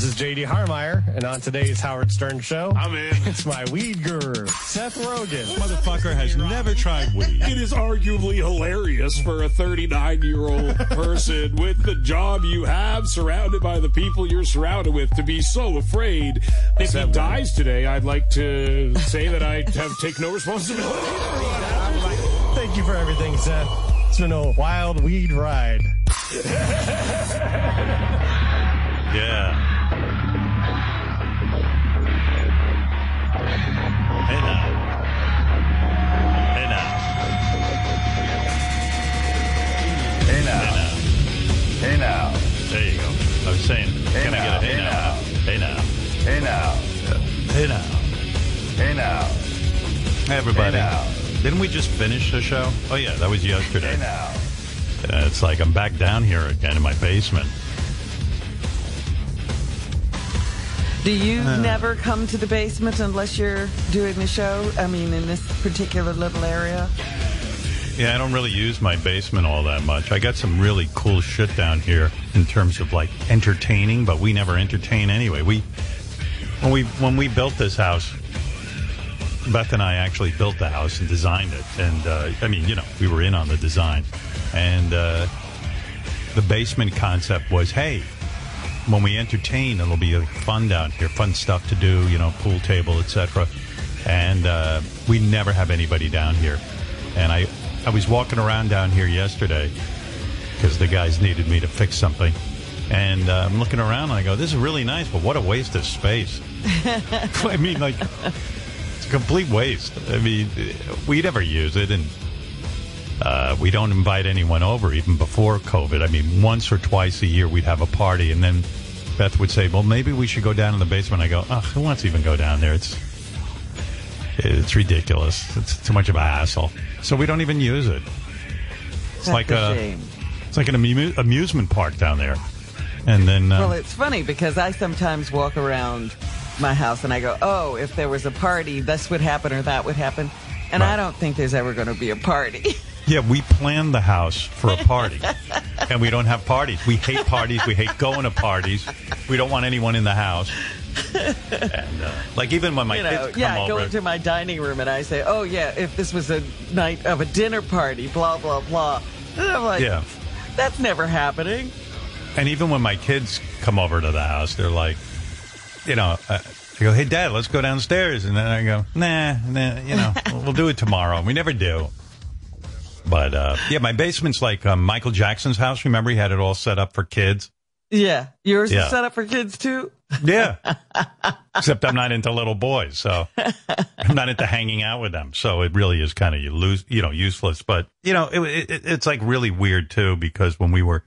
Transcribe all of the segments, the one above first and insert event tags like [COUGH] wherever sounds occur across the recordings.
This is JD Harmeyer, and on today's Howard Stern show, I'm in. [LAUGHS] it's my weed guru, Seth Rogen. Motherfucker has never tried weed. It is arguably hilarious for a 39 year old [LAUGHS] person with the job you have, surrounded by the people you're surrounded with, to be so afraid. If he dies today, I'd like to say that I have take no responsibility. [LAUGHS] Thank you for everything, Seth. It's been a wild weed ride. Yeah. Hey now. Hey now. Hey now. Hey now. There you go. I was saying, can I get a hey now? Hey now. Hey now. Hey now. Hey now. Hey everybody. Hey now. Didn't we just finish the show? Oh yeah, that was yesterday. Hey now. Uh, it's like I'm back down here again in my basement. Do you never come to the basement unless you're doing the show? I mean, in this particular little area? Yeah, I don't really use my basement all that much. I got some really cool shit down here in terms of like entertaining, but we never entertain anyway. We when we when we built this house, Beth and I actually built the house and designed it, and uh, I mean, you know, we were in on the design, and uh, the basement concept was, hey, when we entertain, it'll be fun down here, fun stuff to do, you know, pool table, etc. And uh, we never have anybody down here. And I, I was walking around down here yesterday because the guys needed me to fix something. And uh, I'm looking around and I go, this is really nice, but what a waste of space. [LAUGHS] I mean, like, it's a complete waste. I mean, we never use it. And uh, we don't invite anyone over even before COVID. I mean, once or twice a year we'd have a party, and then Beth would say, "Well, maybe we should go down in the basement." I go, "Ugh, who wants to even go down there? It's it's ridiculous. It's too much of a hassle." So we don't even use it. It's That's like a shame. it's like an amu- amusement park down there, and then uh, Well, it's funny because I sometimes walk around my house and I go, oh, if there was a party, this would happen or that would happen. And I don't think there's ever going to be a party. [LAUGHS] Yeah, we planned the house for a party, [LAUGHS] and we don't have parties. We hate parties. We hate going to parties. We don't want anyone in the house. And uh, like even when my you know, kids come yeah, I go over, into my dining room and I say, oh, yeah, if this was a night of a dinner party, blah, blah, blah. And I'm like, yeah, that's never happening. and even when my kids come over to the house, they're like, you know, uh, I go, "Hey, Dad, let's go downstairs," and then I go, "Nah, nah, you know, we'll do it tomorrow." And we never do. But uh, yeah, my basement's like um, Michael Jackson's house. Remember, he had it all set up for kids. Yeah. Yours Yeah. is set up for kids too? Yeah. [LAUGHS] Except I'm not into little boys, so I'm not into hanging out with them. So it really is kind of you lose, you know, useless. But you know, it, it, it's like really weird too because when we were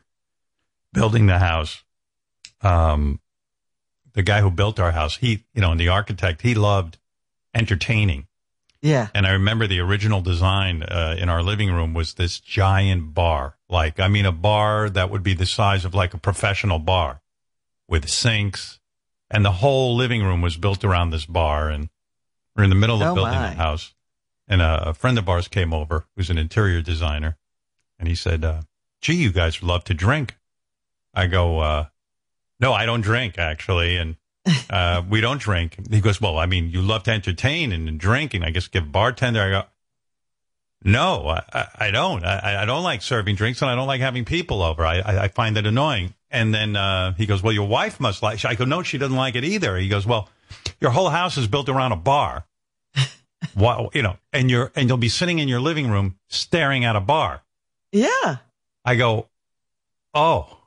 building the house, um, the guy who built our house, he, you know, and the architect, he loved entertaining. Yeah. And I remember the original design uh, in our living room was this giant bar. Like, I mean, a bar that would be the size of like a professional bar with sinks. And the whole living room was built around this bar. And we're in the middle of Oh, building my. the house. And a, a friend of ours came over who's an interior designer. And he said, uh, gee, you guys love to drink. I go, uh, no, I don't drink actually. And uh, we don't drink. He goes, well, I mean, you love to entertain and drink, and I guess give bartender. I go, no, I, I- don't. I, I don't like serving drinks, and I don't like having people over. I, I, I find it annoying. And then uh, he goes, well, your wife must like. I go, no, she doesn't like it either. He goes, well, your whole house is built around a bar. [LAUGHS] Why, you know, and you're and you'll be sitting in your living room staring at a bar. Yeah. I go, oh,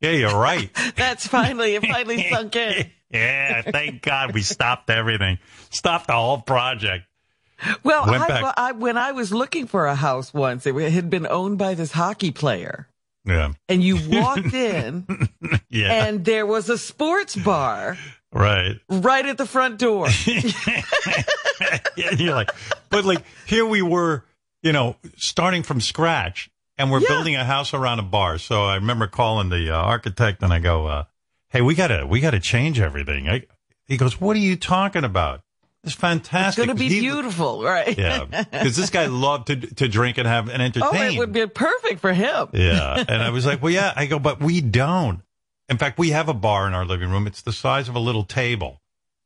yeah, you're right. [LAUGHS] That's finally, it finally sunk in. [LAUGHS] yeah, thank God we stopped everything. Stopped the whole project. Well, I, I, when I was looking for a house once, it had been owned by this hockey player. Yeah. And you [LAUGHS] walked in, Yeah. and there was a sports bar right. right at the front door. [LAUGHS] Yeah, you're like, but like here we were, you know, starting from scratch and we're Yeah. building a house around a bar. So I remember calling the uh, architect and I go, uh, Hey, we gotta, we gotta change everything. I, he goes, what are you talking about? It's fantastic. It's going to be He- beautiful, right? Yeah. Cause this guy [LAUGHS] loved to, to drink and have and Oh, it would be perfect for him. Yeah. And I was like, well, yeah. I go, but we don't. In fact, we have a bar in our living room. It's the size of a little table.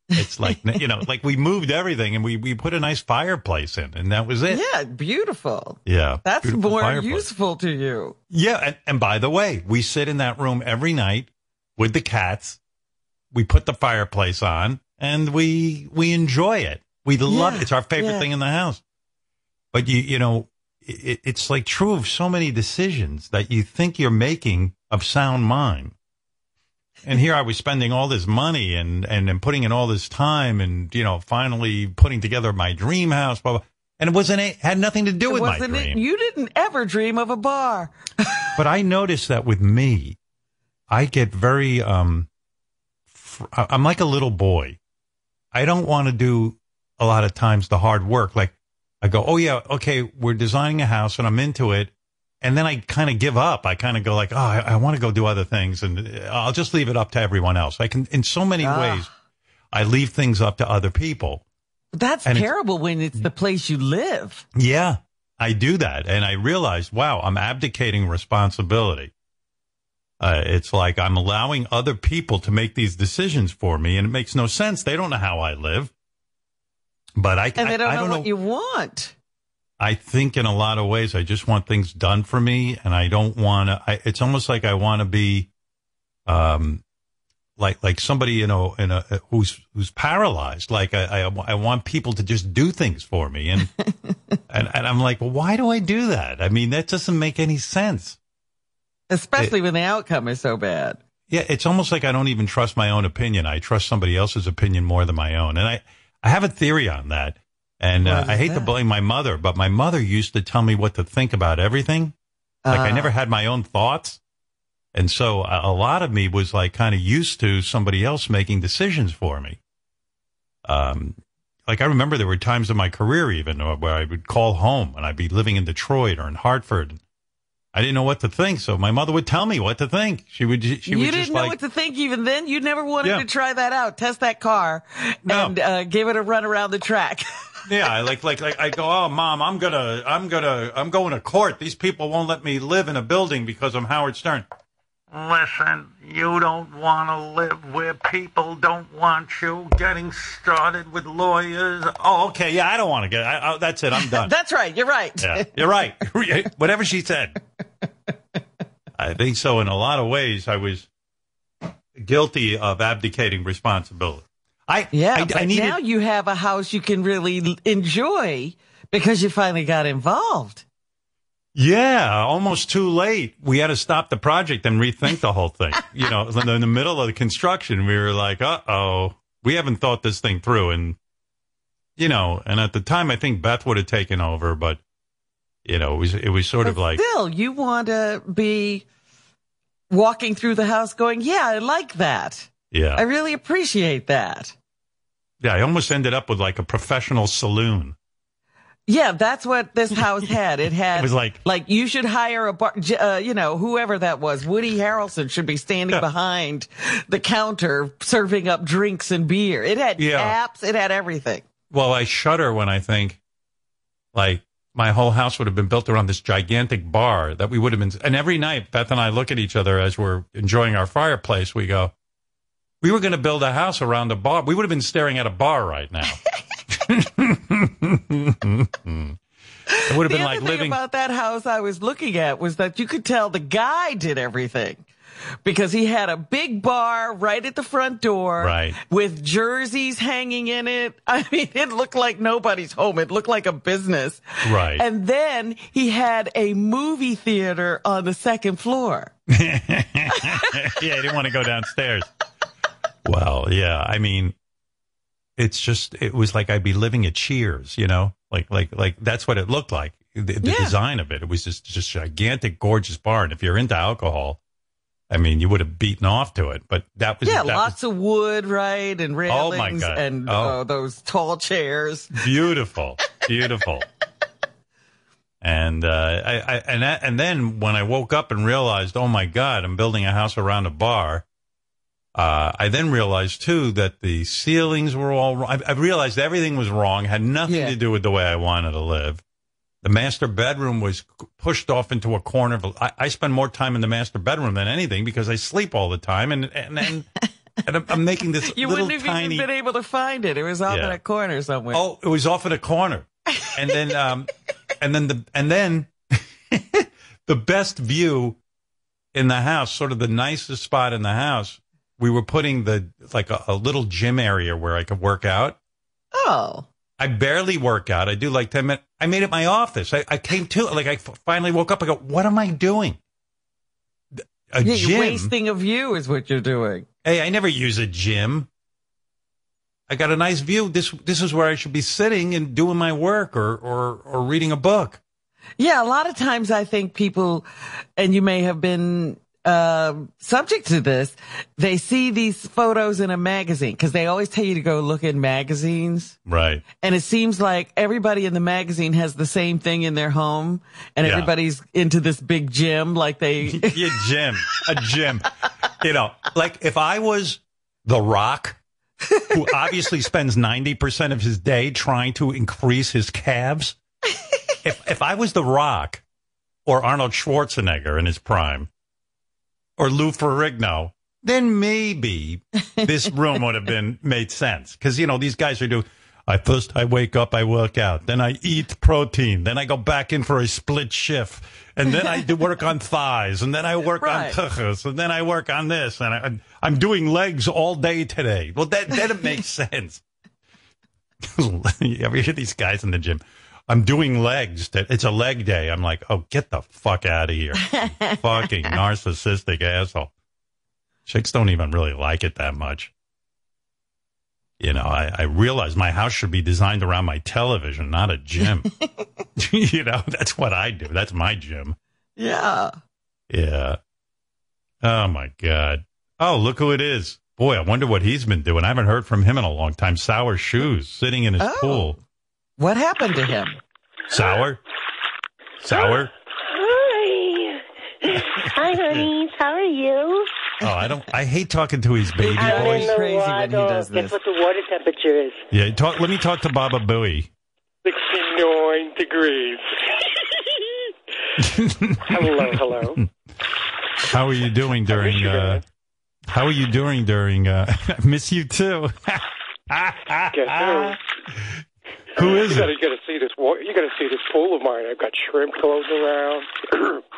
It's like [LAUGHS] you know, like we moved everything and we we put a nice fireplace in, and that was it. Yeah, beautiful. Yeah, That's beautiful more fireplace. useful to you. Yeah, and, and by the way, we sit in that room every night with the cats. We put the fireplace on, and we we enjoy it. We love Yeah, it. It's our favorite yeah. thing in the house. But you you know, it, it's like true of so many decisions that you think you're making of sound mind. And here I was spending all this money and, and, and putting in all this time and, you know, finally putting together my dream house, blah, blah. And it wasn't, it had nothing to do with my dream. it? You didn't ever dream of a bar. [LAUGHS] But I noticed that with me, I get very, um, fr- I'm like a little boy. I don't want to do a lot of times the hard work. Like I go, oh yeah, okay, we're designing a house and I'm into it. And then I kind of give up. I kind of go like, oh, I, I want to go do other things and uh, I'll just leave it up to everyone else. I can, in so many Ah. ways, I leave things up to other people. That's And it's- terrible when it's the place you live. Yeah, I do that. And I realized, wow, I'm abdicating responsibility. Uh, it's like I'm allowing other people to make these decisions for me, and it makes no sense. They don't know how I live. But I, And I, they don't I know don't what know. you want. I think in a lot of ways, I just want things done for me, and I don't want to. It's almost like I want to be, um, like like somebody you know in a who's who's paralyzed. Like I, I I want people to just do things for me, and [LAUGHS] and and I'm like, well, why do I do that? I mean, that doesn't make any sense. Especially when the outcome is so bad. Yeah, it's almost like I don't even trust my own opinion. I trust somebody else's opinion more than my own, and I I have a theory on that. And uh, I hate to blame my mother, but my mother used to tell me what to think about everything. Like I Ah. never had my own thoughts. And so a, a lot of me was like kind of used to somebody else making decisions for me. Um, like I remember there were times in my career even where I would call home and I'd be living in Detroit or in Hartford. I didn't know what to think. So my mother would tell me what to think. She would, she would you would didn't just know like, what to think even then. You never wanted Yeah. to try that out. Test that car No. and uh, give it a run around the track. [LAUGHS] yeah, I like, like, like, I go, oh, mom, I'm gonna, I'm gonna, I'm going to court. These people won't let me live in a building because I'm Howard Stern. Listen, you don't want to live where people don't want you getting started with lawyers. Oh, okay. Yeah, I don't want to get, I, I, that's it. I'm done. [LAUGHS] That's right. You're right. yeah, you're right. [LAUGHS] Whatever she said. I think so. In a lot of ways, I was guilty of abdicating responsibility. I, Yeah, I, but I needed, now you have a house you can really enjoy because you finally got involved. Yeah, almost too late. We had to stop the project and rethink the whole thing. [LAUGHS] you know, in the, middle of the construction, we were like, uh oh, we haven't thought this thing through. And, you know, and at the time, I think Beth would have taken over, but, you know, it was, it was sort of like, still, you want to be walking through the house going, yeah, I like that. yeah. I really appreciate that. yeah, I almost ended up with like a professional saloon. Yeah, that's what this house [LAUGHS] had. It had It was like- like you should hire a bar, uh, you know, whoever that was. Woody Harrelson should be standing Yeah. behind the counter serving up drinks and beer. It had Yeah. taps. It had everything. Well, I shudder when I think like my whole house would have been built around this gigantic bar that we would have been. And every night, Beth and I look at each other as we're enjoying our fireplace. We go, we were going to build a house around a bar. We would have been staring at a bar right now. [LAUGHS] it would have been like thing living. about that house I was looking at was that you could tell the guy did everything. Because he had a big bar right at the front door. Right. With jerseys hanging in it. [LAUGHS] I mean, it looked like nobody's home. It looked like a business. Right. And then he had a movie theater on the second floor. [LAUGHS] yeah, I didn't want to go downstairs. Well, yeah, I mean, it's just it was like I'd be living at Cheers, you know, like like like that's what it looked like. The, the Yeah. design of it, it was just just gigantic, gorgeous bar. And if you're into alcohol, I mean, you would have beaten off to it. But that was Yeah, that lots of wood, right? And railings Oh, my God. and Oh. uh, those tall chairs. beautiful, [LAUGHS] beautiful. And uh, I, I and that, and then when I woke up and realized, oh my God, I'm building a house around a bar. Uh, I then realized too that the ceilings were all wrong. I, I realized everything was wrong, had nothing Yeah. to do with the way I wanted to live. The master bedroom was pushed off into a corner. Of, I, I spend more time in the master bedroom than anything because I sleep all the time, and and and, [LAUGHS] and I'm, I'm making this You little wouldn't have tiny. even been able to find it. It was off Yeah. in a corner somewhere. Oh, it was off in a corner, and then [LAUGHS] um, and then the and then [LAUGHS] the best view in the house, sort of the nicest spot in the house. We were putting the like a, a little gym area where I could work out. Oh. I barely work out. I do like 10 minutes. I made it my office. I, I came to, like, I f- finally woke up. I go, what am I doing? A Yeah, gym? wasting a view is what you're doing. Hey, I never use a gym. I got a nice view. This, this is where I should be sitting and doing my work or, or, or reading a book. Yeah, a lot of times I think people, and you may have been uh, subject to this, they see these photos in a magazine because they always tell you to go look in magazines. Right. And it seems like everybody in the magazine has the same thing in their home and Yeah. everybody's into this big gym like they, [LAUGHS] Yeah, gym, a gym. You know, like if I was The Rock, who obviously [LAUGHS] spends 90% of his day trying to increase his calves, if, if I was The Rock or Arnold Schwarzenegger in his prime or Lou Ferrigno, then maybe [LAUGHS] this room would have been made sense. Cause you know, these guys are doing, I first I wake up, I work out, then I eat protein, then I go back in for a split shift, and then I do work on thighs, and then I work Right. on tuchus, and then I work on this, and I, I'm doing legs all day today. Well, that then it makes [LAUGHS] sense. [LAUGHS] you ever hear these guys in the gym? I'm doing legs. That it's a leg day. I'm like, oh, get the fuck out of here, [LAUGHS] fucking narcissistic asshole. Chicks don't even really like it that much. You know, I, I realize my house should be designed around my television, not a gym. [LAUGHS] [LAUGHS] you know, that's what I do. That's my gym. yeah. Yeah. Oh my God. Oh, look who it is. Boy, I wonder what he's been doing. I haven't heard from him in a long time. Sour shoes sitting in his Oh. pool. What happened to him? Sour? Sour? Hi. Hi, honeys. How are you? Oh, I don't, I hate talking to his baby I I always don't voice. know crazy why, when he though. does Guess this. what the water temperature is? Yeah, talk, let me talk to Baba Booey. 69 degrees. hello, hello. How are you doing during, you, uh, how are you doing during, uh, [LAUGHS] miss you too. Guess [LAUGHS] who? Who is You gotta, it? you gotta see this. wa- You gotta see this pool of mine. I've got shrimp floating around. [CLEARS THROAT]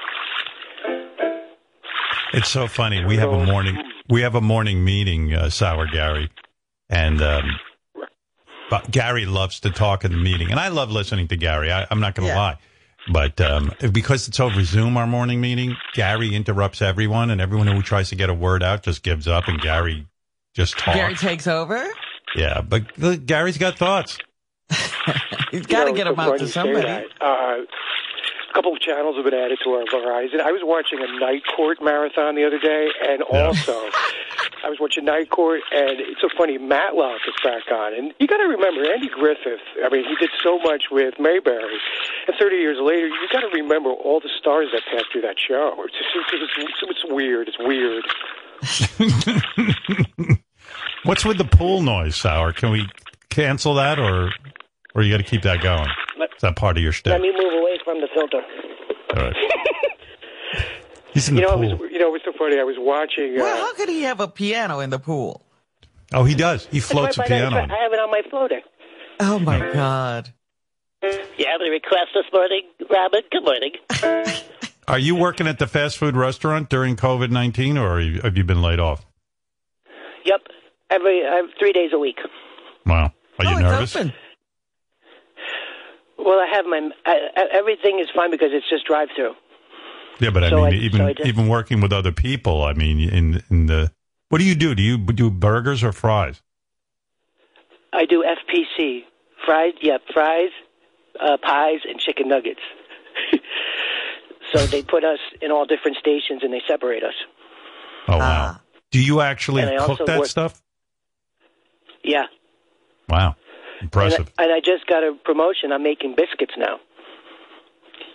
It's so funny. We have a morning, we have a morning meeting, uh, Sour Gary, and, um, but Gary loves to talk in the meeting, and I love listening to Gary. I, I'm not going to Yeah. lie, but um, because it's over Zoom, our morning meeting, Gary interrupts everyone, and everyone who tries to get a word out just gives up, and Gary just talks. Gary takes over? yeah, but look, Gary's got thoughts. He's got to You know, get him it's so out to somebody. Uh, a couple of channels have been added to our Verizon. I was watching a night court marathon the other day, and also I was watching night court, and it's so funny. Matlock is back on, and you got to remember Andy Griffith. I mean, he did so much with Mayberry, and 30 years later, you got to remember all the stars that passed through that show. [LAUGHS] It's just it's, it's, it's weird. It's weird. [LAUGHS] What's with the pool noise, Sour? Can we cancel that, or or you got to keep that going? Is that part of your step? Let me move away from the filter. All right. [LAUGHS] He's in You the know, it pool. was, you know, it was so funny. I was watching. Well, Uh, how could he have a piano in the pool? Oh, he does. He floats a piano. right. I have it on my floater. Oh my God. You have any requests this morning, Robin? Good morning. [LAUGHS] Are you working at the fast food restaurant during COVID nineteen, or have you- have you been laid off? Yep, every uh, three days a week. Wow. Are you oh, nervous? it's open. Well, I have my I, I- everything is fine because it's just drive-through. Yeah, but I So mean, I- even so I just- even working with other people. I mean, in in the what do you do? Do you do burgers or fries? I do FPC fries. Yep, fries, uh, pies, and chicken nuggets. [LAUGHS] so they put us in all different stations and they separate us. Oh wow. Ah. Do you actually cook that work- stuff? Yeah, Wow, and impressive. I, and I just got a promotion. I'm making biscuits now.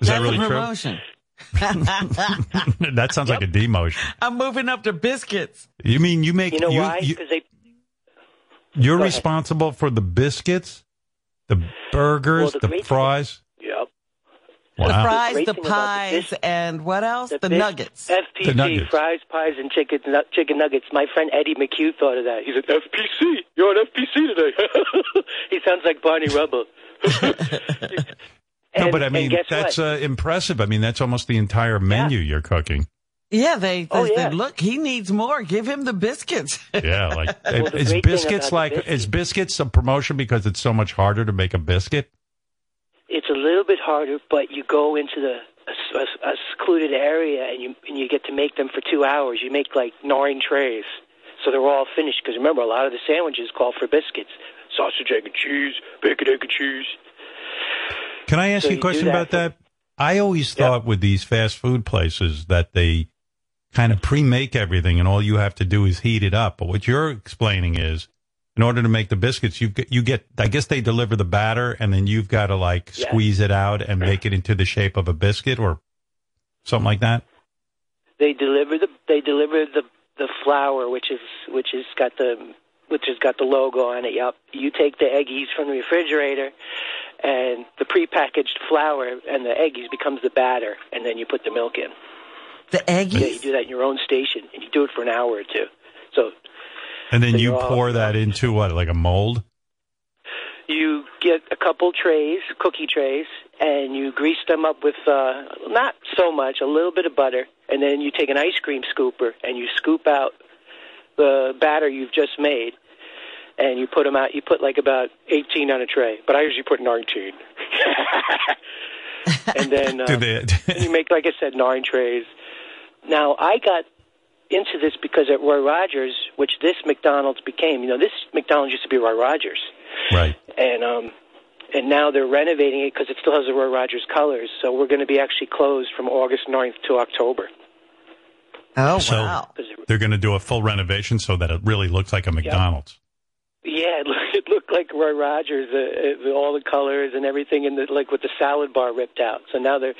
Is that really a true? promotion. [LAUGHS] that sounds like a demotion. I'm moving up to biscuits. You mean you make You know you, why? you Because they you're responsible for the biscuits, the burgers, Well, the the great thing- fries? Yep. The fries, Great the thing the pies, and what else? The, bis- nuggets. FPC, The nuggets. fries, pies, and chicken nu- chicken nuggets. My friend Eddie McHugh thought of that. He said, FPC, you're on FPC today. [LAUGHS] he sounds like Barney Rubble. [LAUGHS] no, but I mean that's uh, impressive. I mean that's almost the entire menu you're cooking. Yeah, they, they Oh, yeah. said, look, he needs more. Give him the biscuits. [LAUGHS] Yeah, like the is biscuits like biscuits- is biscuits a promotion because it's so much harder to make a biscuit? It's a little bit harder, but you go into the a, a- a secluded area and you and you get to make them for two hours. You make like nine trays, so they're all finished. Because remember, a lot of the sandwiches call for biscuits, sausage, egg, and cheese, bacon, egg, and cheese. Can I ask So you a question that about for- that? I always thought with these fast food places that they kind of pre-make everything and all you have to do is heat it up. But what you're explaining is in order to make the biscuits, you get, you get, I guess they deliver the batter and then you've got to like Yes. squeeze it out and make it into the shape of a biscuit or something like that. They deliver the they deliver the the flour, which is which has got the which has got the logo on it. Yep. You take the eggies from the refrigerator, and the prepackaged flour and the eggies becomes the batter, and then you put the milk in. The eggies? Yeah, you do that in your own station, and you do it for an hour or two. So And then So you all- pour that into what, like a mold? you get a couple trays, cookie trays, and you grease them up with uh, not so much, a little bit of butter, and then you take an ice cream scooper and you scoop out the batter you've just made, and you put them out. You put like about 18 on a tray, but I usually put 19. [LAUGHS] and then uh, they, you make, like I said, nine trays. Now, I got into this because at Roy Rogers, which this McDonald's became, you know, this McDonald's used to be Roy Rogers, right. and um, and now they're renovating it because it still has the Roy Rogers colors. So we're going to be actually closed from August 9th to October. Oh, So- wow. 'Cause it- They're going to do a full renovation so that it really looks like a McDonald's. Yeah, it looked, it looked like Roy Rogers, uh, uh, all the colors and everything, and the, like with the salad bar ripped out. So now they're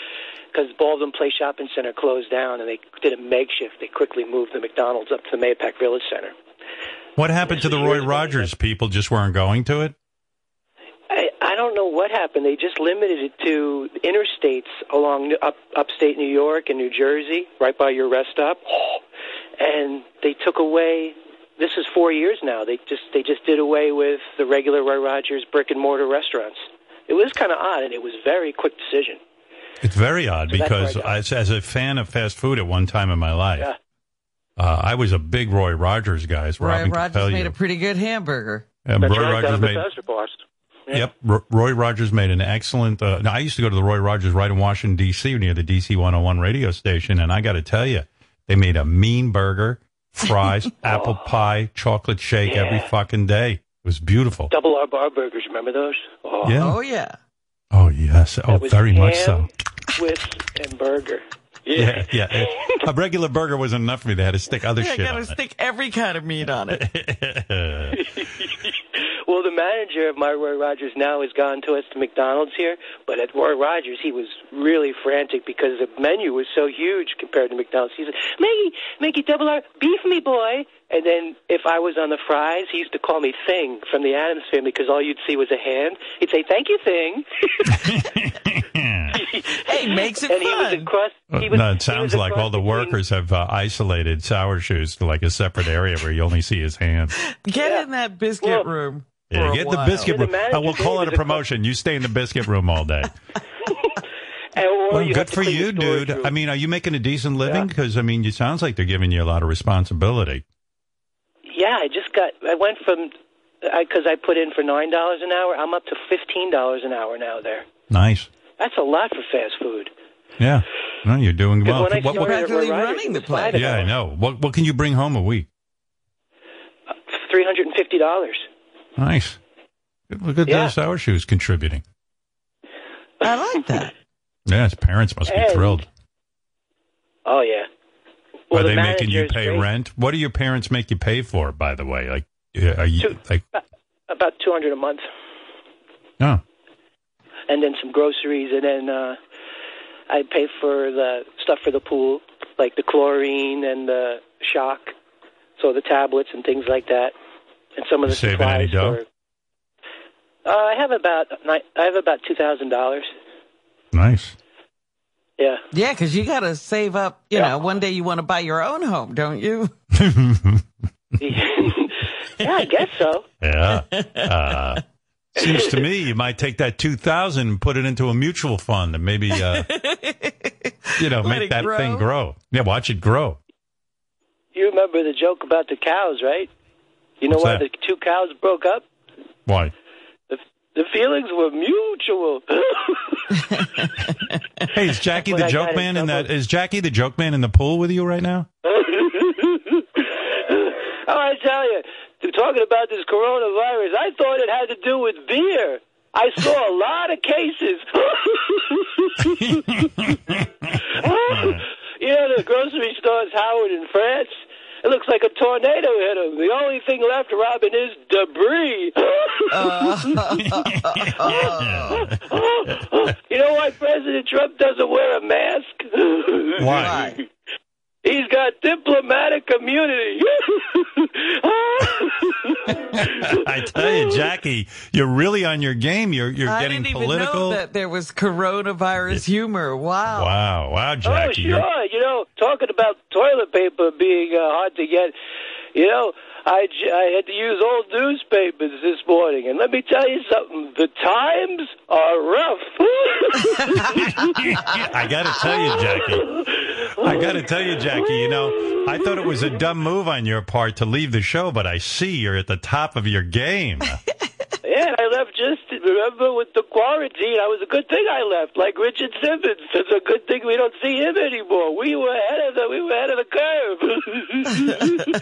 because Baldwin Place Shopping Center closed down, and they did a makeshift. They quickly moved the McDonald's up to the Mahopac Village Center. What happened to the Roy Rogers? People just weren't going to it? I, I don't know what happened. They just limited it to interstates along up, upstate New York and New Jersey, right by your rest stop, and they took away. This is four years now. They just they just did away with the regular Roy Rogers brick and mortar restaurants. It was kind of odd, and it was a very quick decision. It's very odd So that's where I because as, as a fan of fast food at one time in my life, Yeah. uh, I was a big Roy Rogers guy. As Roy Robin Rogers made you. a pretty good hamburger. And That's Roy right, Rogers made. Bethesda Boss. Yep, Ro- Roy Rogers made an excellent. Uh, now I used to go to the Roy Rogers right in Washington D.C. near the DC 101 radio station, and I got to tell you, they made a mean burger, fries, [LAUGHS] apple pie, chocolate shake every fucking day. It was beautiful. Double R bar burgers, remember those? Oh, Yeah. Oh, yeah. Oh yes. Oh, was very much so. ham, Twist and burger. Yeah, yeah. A regular burger wasn't enough for me. They had to stick other Yeah, shit gotta on stick every kind of meat on it. [LAUGHS] it. Well, the manager of my Roy Rogers now has gone to us to McDonald's here, but at Roy Rogers he was really frantic because the menu was so huge compared to McDonald's. He said, "Maggie, Maggie, double R, beef me, boy." And then if I was on the fries, he used to call me Thing from the Addams Family because all you'd see was a hand. He'd say, "Thank you, Thing." [LAUGHS] Hey, makes it and he was fun. across. He was, no, it sounds was like all the between- workers have uh, isolated sour shoes to like a separate area where you only see his hands. Get Yeah. in that biscuit Well, room. Yeah, get in the biscuit You're room. the Uh, we'll call it a promotion. You stay in the biscuit room all day. [LAUGHS] Well, good for you, dude. room. I mean, are you making a decent living? Yeah. Because I mean, it sounds like they're giving you a lot of responsibility. Yeah, I just got. I went from because I, put in for nine dollars an hour. I'm up to fifteen dollars an hour now. There, Nice. that's a lot for fast food. Yeah. No, you're doing well. when I What- what- started at Roy Practically Rogers, running the was place. yeah, I know. What what can you bring home a week? Three hundred and fifty dollars. Nice. Look at Yeah. those sour shoes contributing. I like that. [LAUGHS] Yeah, his parents must be thrilled. Oh yeah. Well, are the they making you pay great. rent? What do your parents make you pay for? By the way, like, uh, are you Two- like? About two hundred a month, No. and then some groceries, and then uh, I pay for the stuff for the pool, like the chlorine and the shock, so the tablets and things like that, and some of the saving supplies. any dough? For, uh, I have about I have about two thousand dollars. Nice. Yeah. Yeah, because you got to save up. You know, one day you want to buy your own home, don't you? [LAUGHS] [LAUGHS] yeah, I guess so. Yeah. [LAUGHS] Uh, seems to me you might take that 2000 and put it into a mutual fund and maybe, uh, you know, Let make that grow. thing grow. Yeah, watch it grow. You remember the joke about the cows, right? You know What's why that? the two cows broke up? Why? The, the feelings were mutual. [LAUGHS] Hey, is Jackie the joke man in that? Is Jackie the joke man in the pool with you right now? oh, I tell you, talking about this coronavirus, I thought it had to do with beer. I saw a lot of cases. [LAUGHS] [LAUGHS] you know, the grocery store's Howard in France. It looks like a tornado hit him. The only thing left, Robin, is debris. Uh. [LAUGHS] [LAUGHS] you know why President Trump doesn't wear a mask? Why? He's got diplomatic immunity. [LAUGHS] I tell you, Jackie, you're really on your game. You're you're I getting didn't political. even know that there was coronavirus humor. Wow. Wow, wow, Jackie. Oh, sure. you're- You know, talking about toilet paper being uh, hard to get, you know, I, I had to use old newspapers this morning. And let me tell you something the times are rough. [LAUGHS] I got to tell you, Jackie. I got to tell you, Jackie. You know, I thought it was a dumb move on your part to leave the show, but I see you're at the top of your game. [LAUGHS] yeah, I left just, remember, with the quarantine. I was a good thing I left, like Richard Simmons. It's a good thing we don't see him anymore. We were ahead of the, we were ahead of the curve.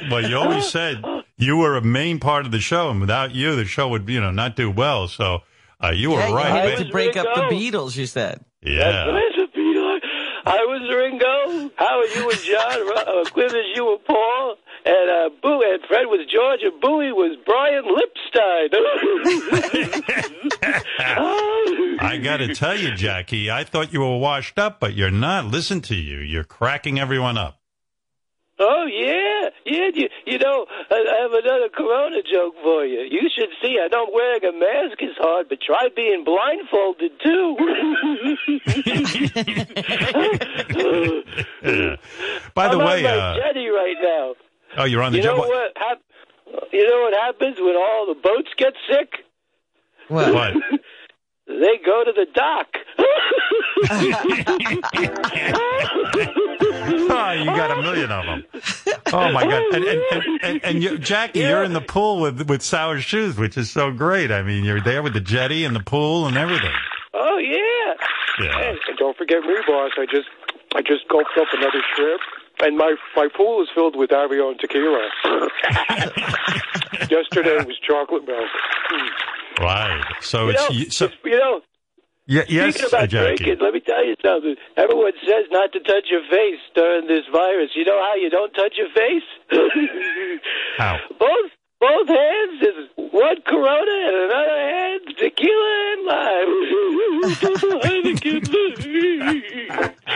[LAUGHS] Well, you always said you were a main part of the show, and without you, the show would, you know, not do well. So uh, you were Yeah, you right. had man. to break up the Beatles, you said. Yeah. That's a Peter. I was Ringo. How are you and John? Ro- uh, Quim you and Paul. And uh, Boo and Fred was George, and Bowie was Brian Lipstein. [LAUGHS] I got to tell you, Jackie, I thought you were washed up, but you're not. Listen to you. You're cracking everyone up. Oh yeah, yeah. You, you know, I, I have another Corona joke for you. You should see. I know wearing a mask is hard, but try being blindfolded too. [LAUGHS] By the I'm way, on my uh, jetty right now. oh, you're on the You job. know what? Hap- you know what happens when all the boats get sick? What? What? They go to the dock. [LAUGHS] [LAUGHS] Oh, [LAUGHS] you got a million of them. Oh my god! And and, and, and, and you, Jackie, you're in the pool with with sour shoes, which is so great. I mean, you're there with the jetty and the pool and everything. oh yeah. Yeah. And don't forget me, boss. I just I just gulped up another shrimp, and my my pool is filled with Avion tequila. [LAUGHS] Yesterday was chocolate milk. Right. So You it's know, so it's- you know, yeah, yes, speaking about Jackie. drinking, let me tell you something. Everyone says not to touch your face during this virus. You know how you don't touch your face? [LAUGHS] How? Both both hands is one Corona and another hand tequila and lime. [LAUGHS]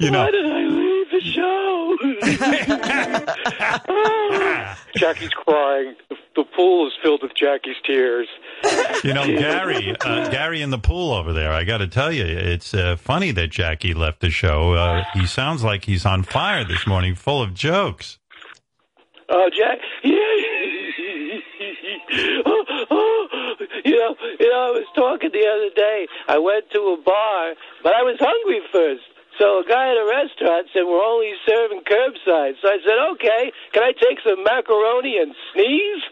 You know, Why did I leave the show? [LAUGHS] Oh. Jackie's crying. The, pool is filled with Jackie's tears. [LAUGHS] you know, Gary, uh, Gary in the pool over there. I got to tell you, it's uh, funny that Jackie left the show. Uh, he sounds like he's on fire this morning, full of jokes. Oh, Jack. [LAUGHS] Yeah. oh, [LAUGHS] oh. You know, you know, I was talking the other day. I went to a bar, but I was hungry first. So a guy at a restaurant said we're only serving curbside. So I said, okay, can I take some macaroni and sneeze?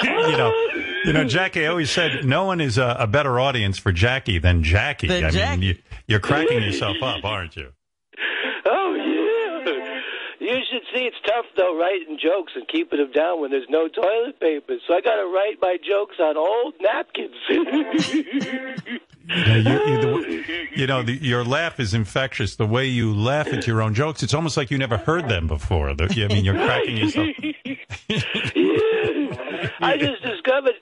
[LAUGHS] you know, you know, Jackie always said no one is a, a better audience for Jackie than Jackie. Than I Jackie. mean, you, you're cracking yourself up, aren't you? Oh yeah. You should see it's tough though writing jokes and keeping them down when there's no toilet paper. So I got to write my jokes on old napkins. [LAUGHS] You know, you, you, the, [LAUGHS] you know the, your laugh is infectious. The way you laugh at your own jokes, it's almost like you never heard them before. The, I mean, you're cracking yourself. [LAUGHS] I just discovered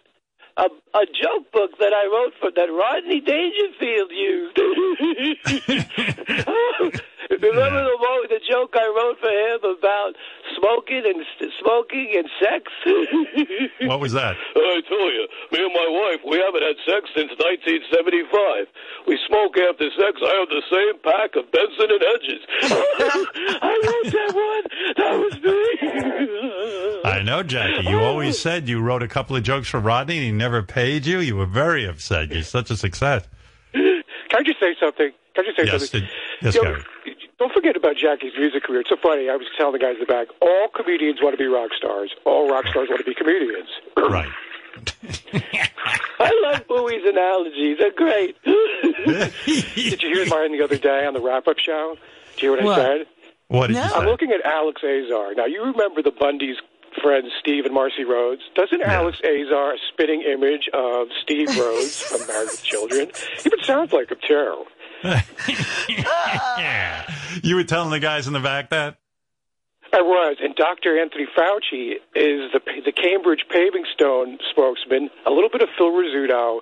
a, a joke book that I wrote for that Rodney Dangerfield used. [LAUGHS] Remember the one, the joke I wrote for him about smoking and smoking and sex? [LAUGHS] What was that? I tell you, me and my wife, we we haven't had sex since 1975. We smoke after sex. I have the same pack of Benson and Hedges. [LAUGHS] I wrote that one. That was me. I know, Jackie. You always said you wrote a couple of jokes for Rodney and he never paid you. You were very upset. You're such a success. Can I just say something? Can I just say Yes, something? did- yes, You know, Gary. Don't forget about Jackie's music career. It's so funny. I was telling the guys in the back, all comedians want to be rock stars. All rock stars want to be comedians. [LAUGHS] Right. I love Bowie's analogies. They're great. [LAUGHS] Did you hear mine the other day on the wrap-up show? Did you hear what, What? I said? What did No. you I'm looking at Alex Azar. Now, you remember the Bundy's friends, Steve and Marcy Rhodes? Doesn't Alex Azar a spitting image of Steve [LAUGHS] Rhodes from Married with Children? Even sounds like him, too. [LAUGHS] yeah. You were telling the guys in the back that? I was, and Dr. Anthony Fauci is the the Cambridge Paving Stone spokesman. A little bit of Phil Rizzuto,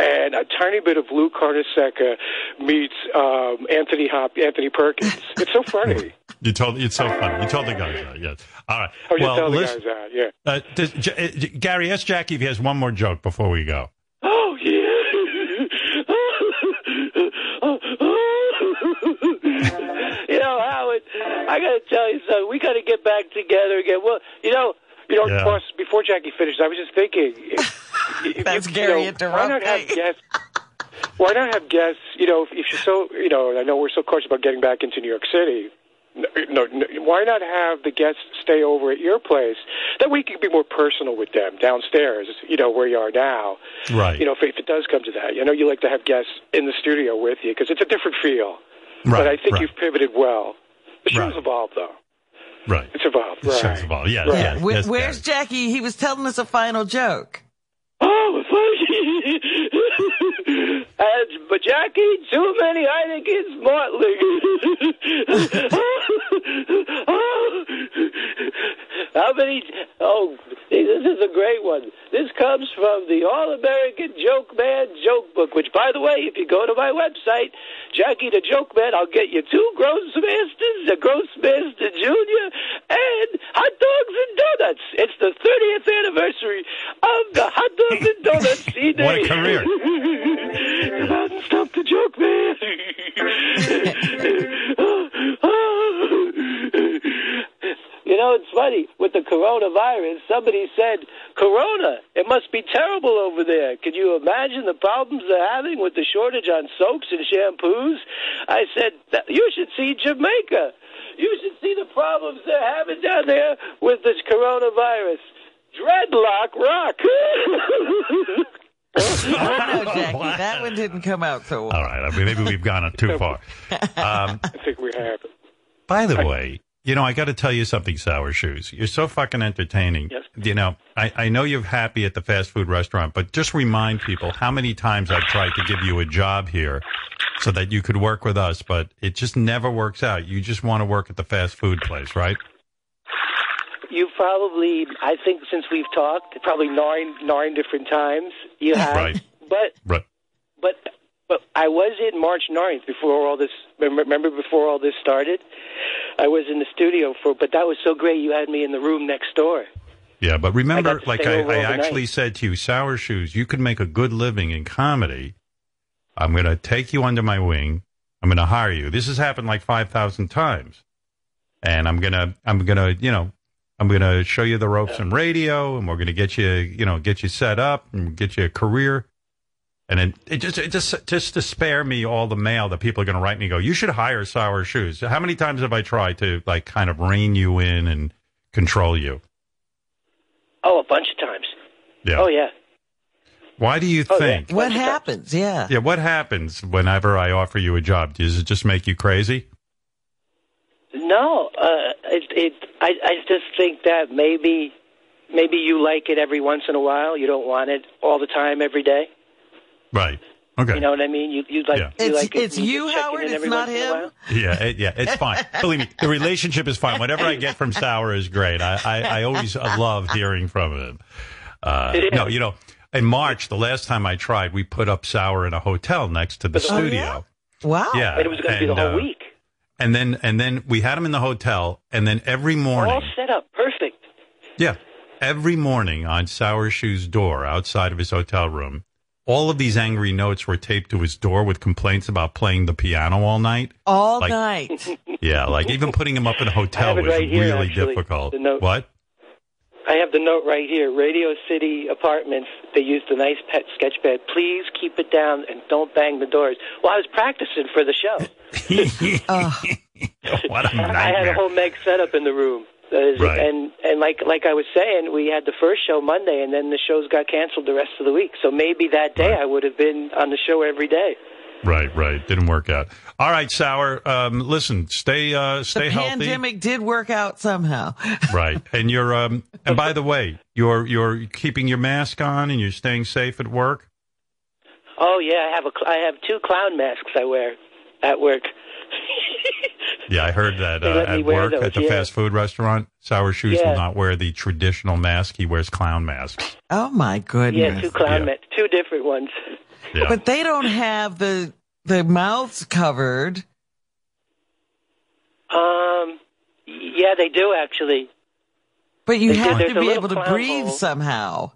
and a tiny bit of Lou Carnesecca meets um, Anthony Hop Anthony Perkins. It's so [LAUGHS] funny. You told it's so funny. You told the guys that. Yes. All right. I was just well, telling listen, guys that. Yeah. uh, does, J- uh, J- Gary, ask Jackie if he has one more joke before we go. Oh, yeah. [LAUGHS] you know, Howard, I got to tell you something. We got to get back together again. Well, you know, You know, Yeah. boss. Before Jackie finished, I was just thinking. if- if [LAUGHS] That's you Gary know, Why not have interrupting. guests? Why not have guests? You know, if, if you're so, you know, I know we're so cautious about getting back into New York City. No, no, why not have the guests stay over at your place? That we can be more personal with them downstairs. You know where you are now. Right. You know, if, if it does come to that, you know you like to have guests in the studio with you because it's a different feel. Right. but I think right, you've pivoted well. The show's Right. evolved, though. right. It's evolved. The right. show's evolved. Yes, Right. yes, Where- yes, where's Gary. Jackie? He was telling us a final joke. Oh, [LAUGHS] but Jackie, too many Heineken's Mortling. [LAUGHS] [LAUGHS] How many? Oh, this is a great one. This comes from the All American Joke Man Joke Book, which, by the way, if you go to my website, Jackie the Joke Man, I'll get you two Grossmasters, a Grossmaster Junior, and hot dogs and donuts. It's the 30th anniversary of the hot dogs and donuts [LAUGHS] CD. What a career. Come out and stop the joke, man. [LAUGHS] You know, it's funny. With the coronavirus, somebody said, Corona, it must be terrible over there. Can you imagine the problems they're having with the shortage on soaps and shampoos? I said, you should see Jamaica. You should see the problems they're having down there with this coronavirus. Dreadlock rock. Oh, no, [LAUGHS] Jackie, that one didn't come out so well. All right. I mean, maybe we've gone too [LAUGHS] far. Um, I think we have. by the way, you know, I got to tell you something, Sour Shoes. You're so fucking entertaining. Yes. You know, I, I know you're happy at the fast food restaurant, but just remind people how many times I've tried to give you a job here so that you could work with us, but it just never works out. You just want to work at the fast food place, right? You probably, I think, since we've talked, probably nine nine different times. You have, Right. but Right. but but I was in March 9th before all this. Remember before all this started, I was in the studio for. But that was so great. You had me in the room next door. Yeah, but remember, I like I, I actually said to you, Sour Shoes, you could make a good living in comedy. I'm going to take you under my wing. I'm going to hire you. This has happened like 5,000 times. And I'm going to, I'm going to, you know, I'm going to show you the ropes in radio and we're going to get you, you know, get you set up and get you a career. And it, it just, it just, just to spare me all the mail that people are going to write me, go, you should hire Sour Shoes. How many times have I tried to like kind of rein you in and control you? Oh, a bunch of times. Yeah. Oh yeah. Why do you Oh, yeah. think? What happens? Yeah. Yeah, what happens whenever I offer you a job? Does it just make you crazy? No, uh, it, it. I, I just think that maybe, maybe you like it every once in a while. You don't want it all the time, every day. Right. Okay. You know what I mean? You you like Yeah. you It's- like it it's when you, Howard, it's not once in a him? yeah, it, yeah, it's fine. [LAUGHS] Believe me, the relationship is fine. Whatever I get from Sour is great. I, I, I always love hearing from him. Uh, No, you know, in March, the last time I tried, we put up Sour in a hotel next to the Oh, studio. Wow. yeah, And it was going to be the whole uh, week. And then, and then we had him in the hotel, and then every morning, All set up, perfect. Yeah. Every morning on Sour Shoe's door outside of his hotel room, all of these angry notes were taped to his door with complaints about playing the piano all night. All Like- night. [LAUGHS] Yeah, like even putting him up in a hotel was right here, really actually, difficult. the note. What? I have the note right here. Radio City Apartments. They used a nice pet sketch pad. Please keep it down and don't bang the doors. Well, I was practicing for the show. [LAUGHS] [LAUGHS] what a I had a whole Meg set up in the room. Uh, Right. And and like like I was saying, we had the first show Monday, and then the shows got canceled the rest of the week. So maybe that day Right. I would have been on the show every day. Right, right. Didn't work out. All right, Sour. Um, listen, stay uh, The stay healthy. The pandemic did work out somehow. [LAUGHS] Right, and you're um, and by the way, you're you're keeping your mask on and you're staying safe at work. Oh yeah, I have a cl- I have two clown masks I wear at work. [LAUGHS] Yeah, I heard that uh, at work those, at the yeah. fast food restaurant. Sour Shoes Yeah. will not wear the traditional mask. He wears clown masks. Oh my goodness. yeah, two clown Yeah. masks, two different ones. Yeah. But they don't have the the mouths covered. Um, yeah, they do actually. But you They have There's to a be able to breathe hole. somehow.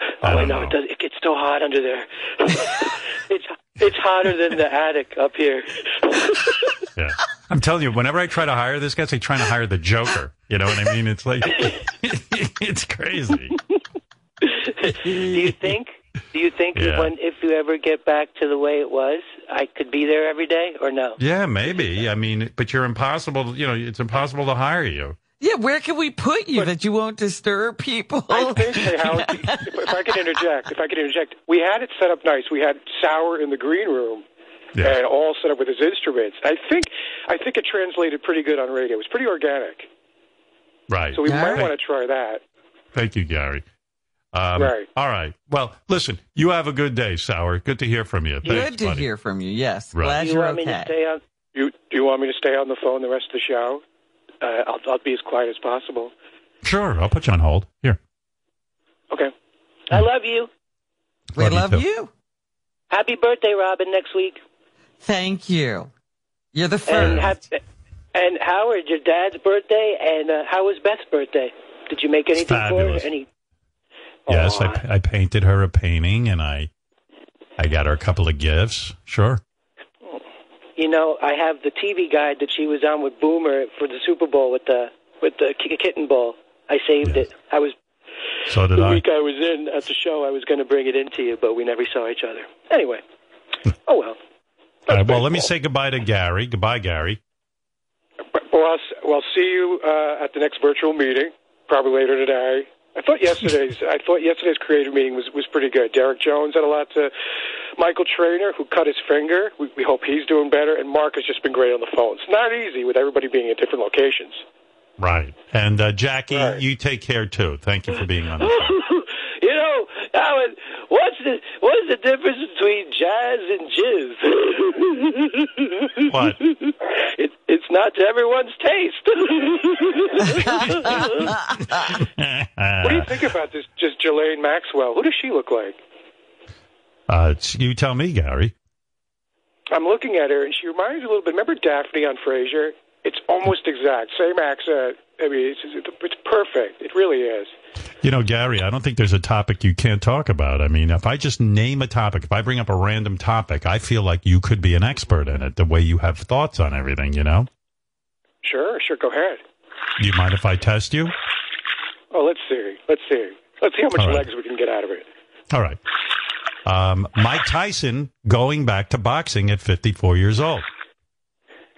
I Oh, I don't know know. it does. It gets so hot under there. [LAUGHS] [LAUGHS] it's it's hotter than the attic up here. [LAUGHS] Yeah. I'm telling you, whenever I try to hire this guy, it's like trying to hire the Joker. You know what I mean? It's like, [LAUGHS] it's crazy. Do you think? Do you think Yeah. when if you ever get back to the way it was, I could be there every day or no? Yeah, maybe. I mean, but you're impossible. You know, it's impossible to hire you. Yeah, where can we put you that you won't disturb people? I think, hey, Howard, if, [LAUGHS] if I could interject, if I could interject, we had it set up nice. We had Sour in the green room Yeah. and all set up with his instruments. I think, I think it translated pretty good on radio. It was pretty organic, Right. so we All might right. want to try that. Thank you, Gary. Um, Right. All right. Well, listen, you have a good day, Sour. Good to hear from you. Good to buddy. hear from you. Yes. Right. Glad Do you you're want me to stay on? You, do you want me to stay on the phone the rest of the show? Uh, I'll, I'll be as quiet as possible. Sure. I'll put you on hold. Here. Okay. I love you. we Love you love too. you. Happy birthday, Robin, next week. Thank you. You're the And first. and Howard, your dad's birthday, and uh, how was Beth's birthday? Did you make anything for her? Any? Yes, I, I painted her a painting and I I got her a couple of gifts. Sure. You know, I have the TV guide that she was on with Boomer for the Super Bowl with the with the ki- Kitten Bowl. I saved Yes. it. I was So did the I. week I was in at the show. I was going to bring it into you, but we never saw each other. Anyway, [LAUGHS] oh well. All right, well, let me say goodbye to Gary. Goodbye, Gary. Well, I'll, s- well, see you uh, at the next virtual meeting, probably later today. I thought yesterday's I thought yesterday's creative meeting was was pretty good. Derek Jones had a lot to. Michael Trainer, who cut his finger, we, we hope he's doing better. And Mark has just been great on the phone. It's not easy with everybody being at different locations. Right. And uh, Jackie, Right. you take care too. Thank you for being on the show. you [LAUGHS] know, Howard, what's the what's the difference between jazz and jizz? What? [LAUGHS] It, it's not to everyone's taste. [LAUGHS] What do you think about this? Just Ghislaine Maxwell. Who does she look like? uh, you tell me, Gary. I'm looking at her, and she reminds me a little bit. Remember Daphne on Frasier? It's almost exact, same accent. I mean, it's, it's, it's perfect. It really is. You know, Gary, I don't think there's a topic you can't talk about. I mean, if I just name a topic, if I bring up a random topic, I feel like you could be an expert in it, the way you have thoughts on everything, you know? Sure, sure. Go ahead. Do you mind if I test you? Oh, let's see. Let's see. Let's see how much right. legs we can get out of it. All right. Um, Mike Tyson going back to boxing at 54 years old.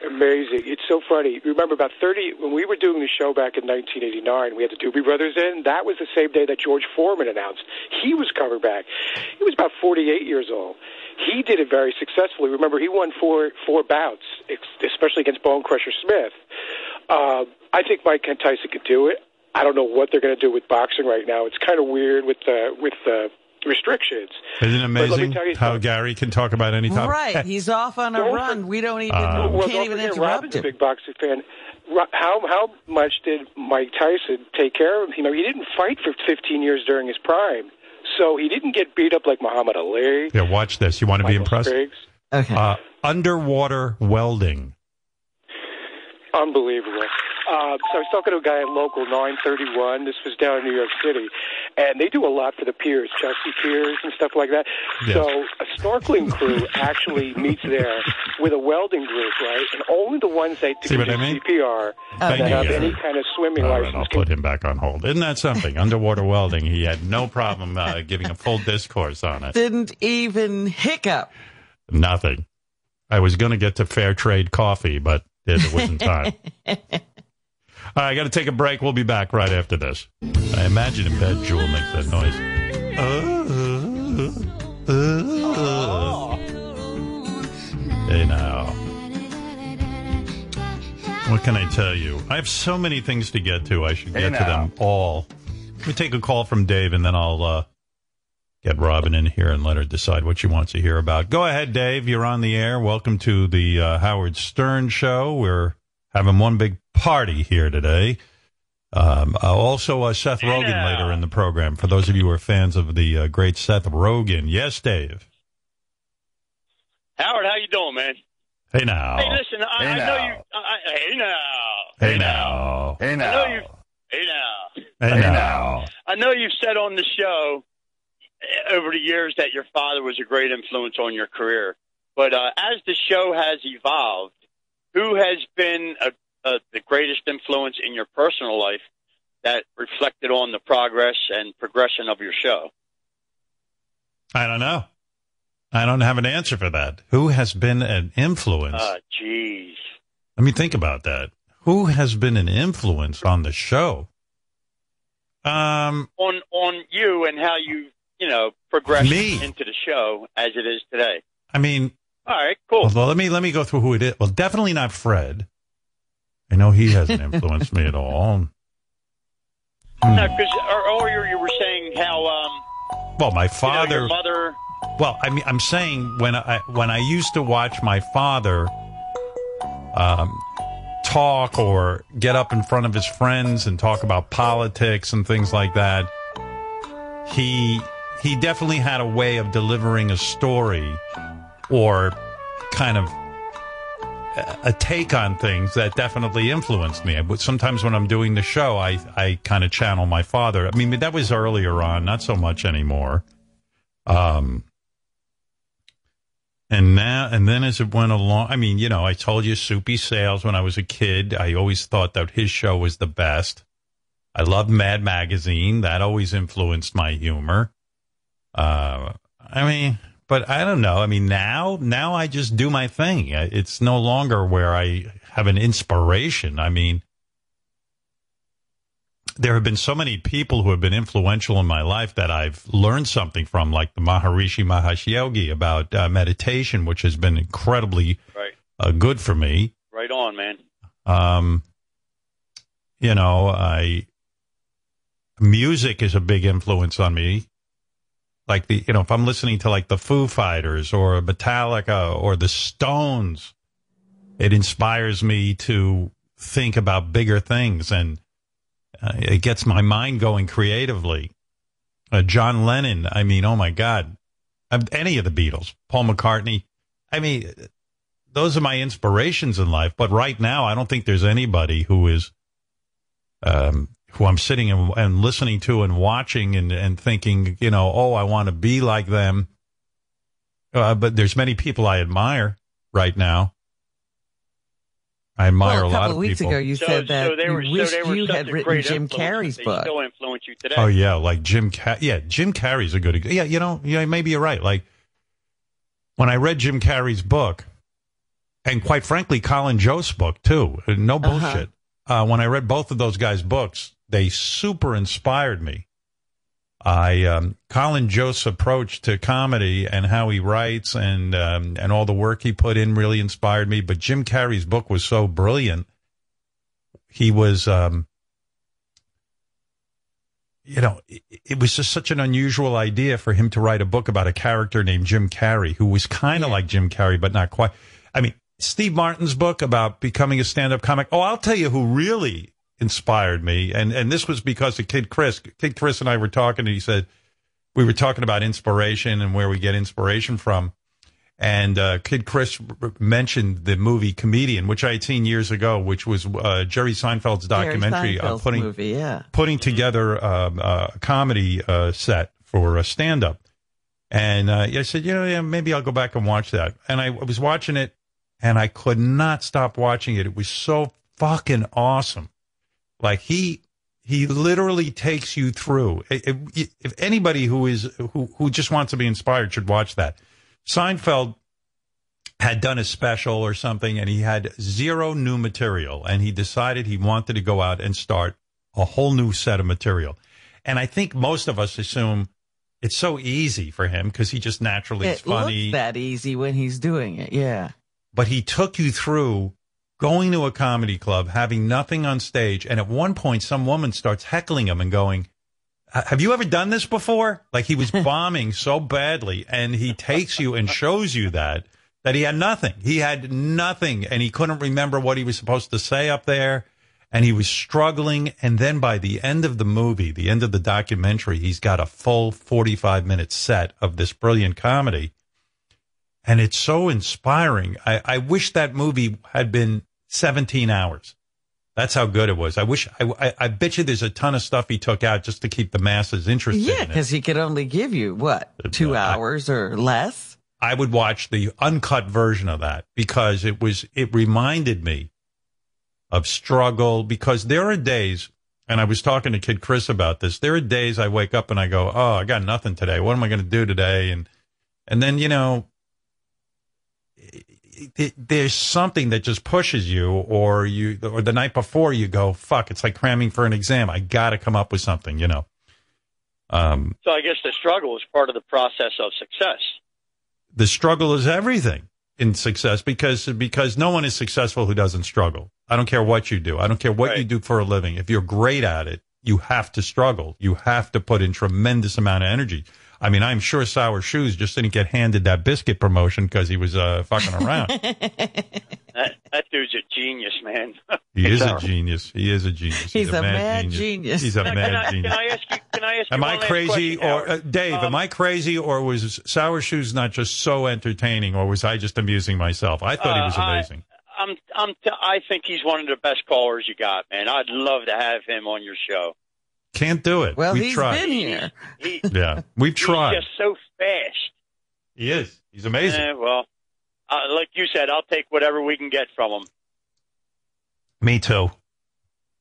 Amazing. So funny. Remember about 30, when we were doing the show back in 1989, we had the Doobie Brothers in. That was the same day that George Foreman announced he was coming back. He was about 48 years old. He did it very successfully. Remember, he won four, four bouts, especially against Bone Crusher Smith. Uh, I think Mike Kent Tyson could do it. I don't know what they're going to do with boxing right now. It's kind of weird with uh, with uh, restrictions. Isn't it But let me amazing you how. Gary can talk about any topic? Right. He's off on a run. for- We don't even Uh, we well, can't don't even interrupt Robin's a him. big boxing fan. How how much did Mike Tyson take care of him? You know, he didn't fight for 15 years during his prime, so he didn't get beat up like Muhammad Ali. Yeah, watch this. You want to be impressed? Spriggs. Okay. Uh, underwater welding. Unbelievable. Uh, so I was talking to a guy at local 931. This was down in New York City, and they do a lot for the piers, Chelsea Piers and stuff like that. Yes. So a snorkeling crew actually meets there with a welding group, right? And only the ones that See can what do I mean? CPR Thank that have Gary. any kind of swimming All right, license I'll can put him back on hold. Isn't that something? [LAUGHS] Underwater welding. He had no problem uh, giving a full discourse on it. Didn't even hiccup. Nothing. I was going to get to fair trade coffee, but it wasn't time. [LAUGHS] All right, I got to take a break. We'll be back right after this. I imagine in bed, Jewel makes that noise. Uh. Hey now. What can I tell you? I have so many things to get to. I should Hey get to them all. Let me take a call from Dave, and then I'll uh, get Robin in here and let her decide what she wants to hear about. Go ahead, Dave. You're on the air. Welcome to the uh, Howard Stern Show. We're having one big party here today. Um, uh, also, uh, Seth Rogen later in the program. For those of you who are fans of the uh, great Seth Rogen, yes, Dave. Howard, how you doing, man? Hey now. Hey, listen, I, Hey I know now. you. I, I- hey now. Hey now. Hey I now. know you. Hey now. Hey Hey now. now. I know you've said on the show over the years that your father was a great influence on your career. But uh, as the show has evolved, who has been a, a, the greatest influence in your personal life that reflected on the progress and progression of your show? I don't know. I don't have an answer for that. Who has been an influence? Uh, jeez. Let me think about that. Who has been an influence on the show? Um, on on you and how you you know progressed Me? into the show as it is today. I mean, All right, cool. well, let me let me go through who it is. Well, definitely not Fred. I know he hasn't influenced me at all. Hmm. No, because earlier you were saying how um, Well, my you know, father. mother. Well, I mean, I'm saying when I when I used to watch my father um, talk or get up in front of his friends and talk about politics and things like that, he he definitely had a way of delivering a story or kind of a- take on things that definitely influenced me. Sometimes when I'm doing the show, I I kind of channel my father. I mean, that was earlier on, not so much anymore. Um, and now, and then as it went along, I mean, you know, I told you Soupy Sales when I was a kid. I always thought that his show was the best. I loved Mad Magazine. That always influenced my humor. Uh, I mean, but I don't know. I mean, now, now I just do my thing. It's no longer where I have an inspiration. I mean, there have been so many people who have been influential in my life that I've learned something from, like the Maharishi Mahesh Yogi about uh, meditation, which has been incredibly Right, uh, good for me. right on, man. Um, you know, I music is a big influence on me. Like the, you know, if I'm listening to like the Foo Fighters or Metallica or the Stones, it inspires me to think about bigger things and uh, it gets my mind going creatively. Uh, John Lennon, I mean, oh my God, any of the Beatles, Paul McCartney. I mean, those are my inspirations in life. But right now, I don't think there's anybody who is, um, who I'm sitting and, and listening to and watching and, and thinking, you know, oh, I want to be like them. Uh, but there's many people I admire right now. I admire well, a a lot couple of of weeks people. ago, you so, said that so they you were, so wished they you had written Jim Carrey's book. They still influence you today. Oh yeah, like Jim. Car- yeah, Jim Carrey's a good. Yeah, you know, yeah, maybe you're right. Like when I read Jim Carrey's book, and quite frankly, Colin Jost's book too. No bullshit. uh when I read both of those guys' books, they super inspired me. I um, Colin Jost's approach to comedy and how he writes and um, and all the work he put in really inspired me. But Jim Carrey's book was so brilliant. He was. Um, you know, it, it was just such an unusual idea for him to write a book about a character named Jim Carrey, who was kind of like Jim Carrey, but not quite. I mean, Steve Martin's book about becoming a stand-up comic. Oh, I'll tell you who really inspired me, and and this was because of Kid Chris. Kid Chris and I were talking, and he said we were talking about inspiration and where we get inspiration from. And uh, Kid Chris r- mentioned the movie Comedian, which I had seen years ago, which was uh, Jerry Seinfeld's documentary Jerry uh, putting movie, yeah. putting together um, a comedy uh, set for a stand up. And uh, I said, you know, yeah, maybe I'll go back and watch that. And I was watching it, and I could not stop watching it. It was so fucking awesome. Like he he literally takes you through. If, if anybody who is who who just wants to be inspired should watch that. Seinfeld had done a special or something, and he had zero new material, and he decided he wanted to go out and start a whole new set of material. And I think most of us assume it's so easy for him because he just naturally is It funny looks that easy when he's doing it. Yeah. but he took you through going to a comedy club, having nothing on stage, and at one point, some woman starts heckling him and going, "Have you ever done this before?" Like he was [LAUGHS] bombing so badly, and he takes you and shows you that that he had nothing. He had nothing, and he couldn't remember what he was supposed to say up there. And he was struggling. And then by the end of the movie, the end of the documentary, he's got a full 45 minute set of this brilliant comedy and it's so inspiring. I, I wish that movie had been 17 hours. That's how good it was. I wish, I, I, I bet you there's a ton of stuff he took out just to keep the masses interested Yeah, in because he could only give you what uh, two hours or less. I would watch the uncut version of that because it was, it reminded me of struggle because there are days, and I was talking to Kid Chris about this. There are days I wake up and I go, Oh, I got nothing today. What am I going to do today? And, and then, you know, it, there's something that just pushes you or you, or the night before you go, fuck, it's like cramming for an exam. I got to come up with something, you know. Um, So I guess the struggle is part of the process of success. the struggle is everything in success because because no one is successful who doesn't struggle. I don't care what you do. I don't care what you do for a living. If you're great at it, you have to struggle. You have to put in tremendous amount of energy. I mean, I'm sure Sour Shoes just didn't get handed that biscuit promotion because he was uh, fucking around. [LAUGHS] That, that dude's a genius, man. [LAUGHS] He is a genius. He is a genius. He's a mad genius. He's a Can mad I, genius. can I ask you? Can I ask you Am one I crazy, question, or uh, Howard? Dave? am Um, I crazy, or was Sour Shoes not just so entertaining, or was I just amusing myself? I thought he was Uh, I- amazing. I'm, I'm, t- I think he's one of the best callers you got, man. I'd love to have him on your show. Can't do it. Well, We've he's tried. been here. He, Yeah, we've tried. He's just so fast. He is. He's amazing. Eh, well, uh, like you said, I'll take whatever we can get from him. Me too.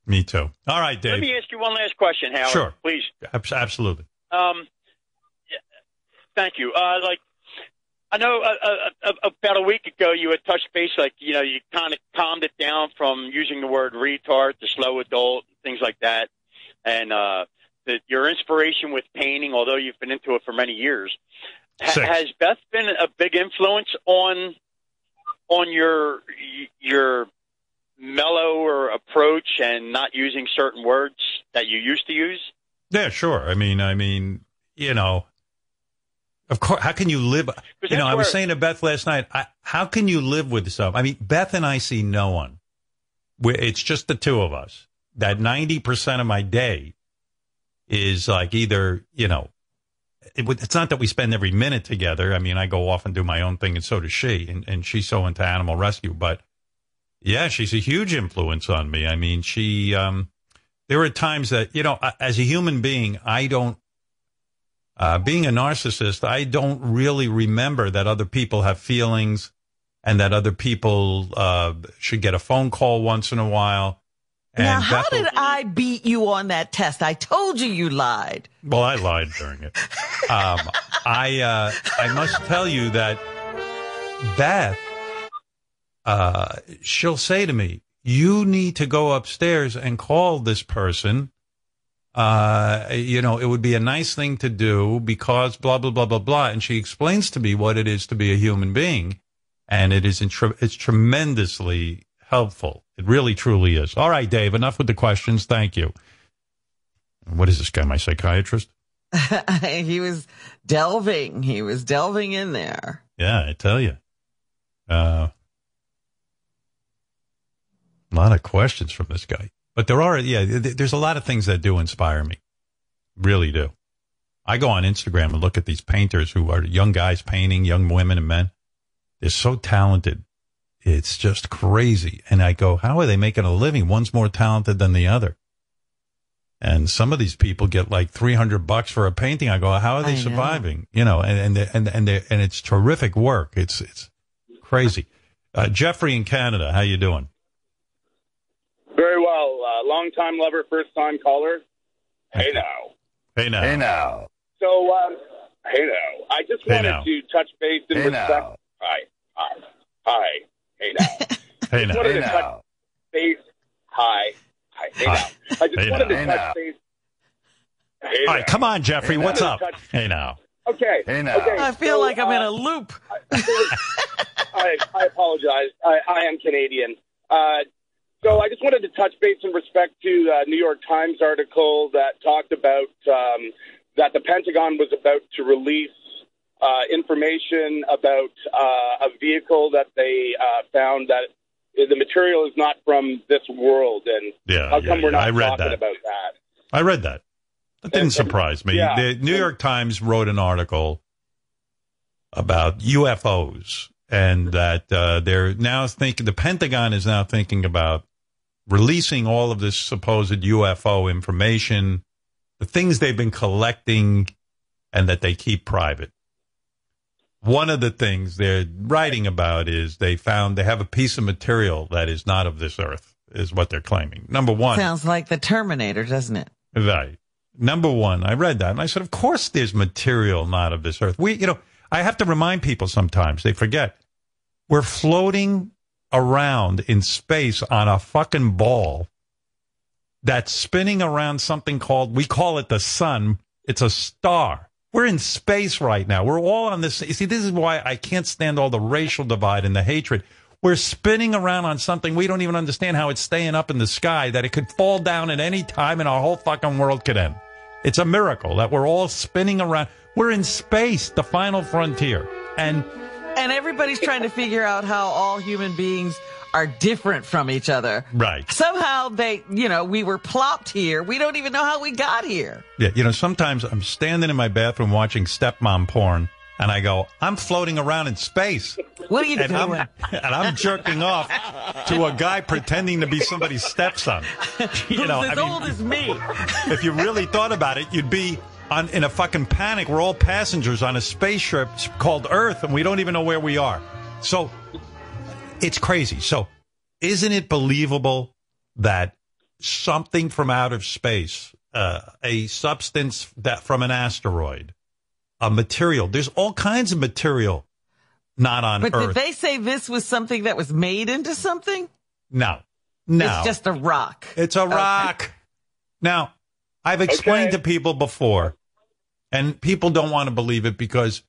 Me too. All right, Dave. Let me ask you one last question, Howard. Sure. Please. Abs- Absolutely. Um, thank you. Uh, like, I know uh, uh, uh, about a week ago you had touched base, like, you know, you kind of calmed it down from using the word retard to slow adult, things like that. And uh, the, your inspiration with painting, although you've been into it for many years, ha- has Beth been a big influence on on your your mellower approach and not using certain words that you used to use? Yeah, sure. I mean, I mean, you know, of course. How can you live? You know, I was saying to Beth last night. I, how can you live with some? I mean, Beth and I see no one. We're, it's just the two of us. That ninety percent of my day is like either you know, it, it's not that we spend every minute together. I mean, I go off and do my own thing, and so does she. And, and she's so into animal rescue, but yeah, she's a huge influence on me. I mean, she. um there are times that you know, as a human being, I don't. Uh, being a narcissist, I don't really remember that other people have feelings, and that other people uh, should get a phone call once in a while. And now, how did I beat you on that test? I told you you lied. Well, I lied during it. Um, I uh, I must tell you that Beth, uh, she'll say to me, "You need to go upstairs and call this person." Uh, you know, it would be a nice thing to do because blah blah blah blah blah. And she explains to me what it is to be a human being, and it is tre- it's tremendously helpful. It really truly is. All right, Dave. Enough with the questions. Thank you. What is this guy? My psychiatrist? [LAUGHS] he was delving. He was delving in there. Yeah, I tell you. Uh, a lot of questions from this guy. But there are, yeah, th- there's a lot of things that do inspire me. Really do. I go on Instagram and look at these painters who are young guys painting, young women and men. They're so talented. It's just crazy. And I go, how are they making a living? One's more talented than the other. And some of these people get like 300 bucks for a painting. I go, how are they I know. surviving? You know, and, and, and, and, they and it's terrific work. It's, it's crazy. Uh, Jeffrey in Canada, how you doing? Very well. Uh, long time lover, first time caller. Hey now. Hey now. Hey now. So, um, hey now. I just Hey wanted now. to touch base in Hey respect. now. Hi. Hi. Hi. Hey now. [LAUGHS] Hey just now. wanted Hey to touch now. base. Hi. Hi. Hey Hi. now. I just Hey wanted now. to Hey touch now. base. Hey All now. right, come on, Jeffrey. Hey What's now. up? Hey now. Okay. Hey now. Okay. I feel so, like I'm in uh, a loop. I, I apologize. I, I am Canadian. Uh, so I just wanted to touch base in respect to the New York Times article that talked about um, that the Pentagon was about to release uh, information about uh, a vehicle that they uh, found that the material is not from this world. And Yeah, how come yeah, we're not I read talking that. about that? I read that. That didn't And- surprise me. yeah. The New York Times wrote an article about UFOs and that uh, they're now thinking, the Pentagon is now thinking about releasing all of this supposed UFO information, the things they've been collecting and that they keep private. One of the things they're writing about is they found they have a piece of material that is not of this earth, is what they're claiming. Number one. Sounds like the Terminator, doesn't it? Right. Number one, I read that and I said, of course there's material not of this earth. We, you know, I have to remind people sometimes they forget we're floating around in space on a fucking ball that's spinning around something called, we call it the sun. It's a star. We're in space right now. We're all on this. You see, this is why I can't stand all the racial divide and the hatred. We're spinning around on something we don't even understand how it's staying up in the sky, that it could fall down at any time and our whole fucking world could end. It's a miracle that we're all spinning around. We're in space, the final frontier. And And everybody's trying to figure out how all human beings are different from each other. Right. Somehow they, you know, we were plopped here. We don't even know how we got here. Yeah, you know, sometimes I'm standing in my bathroom watching stepmom porn, and I go, I'm floating around in space. What are you and doing? I'm, [LAUGHS] and I'm jerking off to a guy pretending to be somebody's stepson. [LAUGHS] You know, as I mean, old as me? [LAUGHS] if you really thought about it, you'd be on in a fucking panic. We're all passengers on a spaceship called Earth, and we don't even know where we are. So it's crazy. So isn't it believable that something from out of space, uh, a substance that from an asteroid, a material, there's all kinds of material not on But Earth. did they say this was something that was made into something? no, no, It's just a rock. It's a rock. Now, I've explained Okay. to people before, and people don't want to believe it because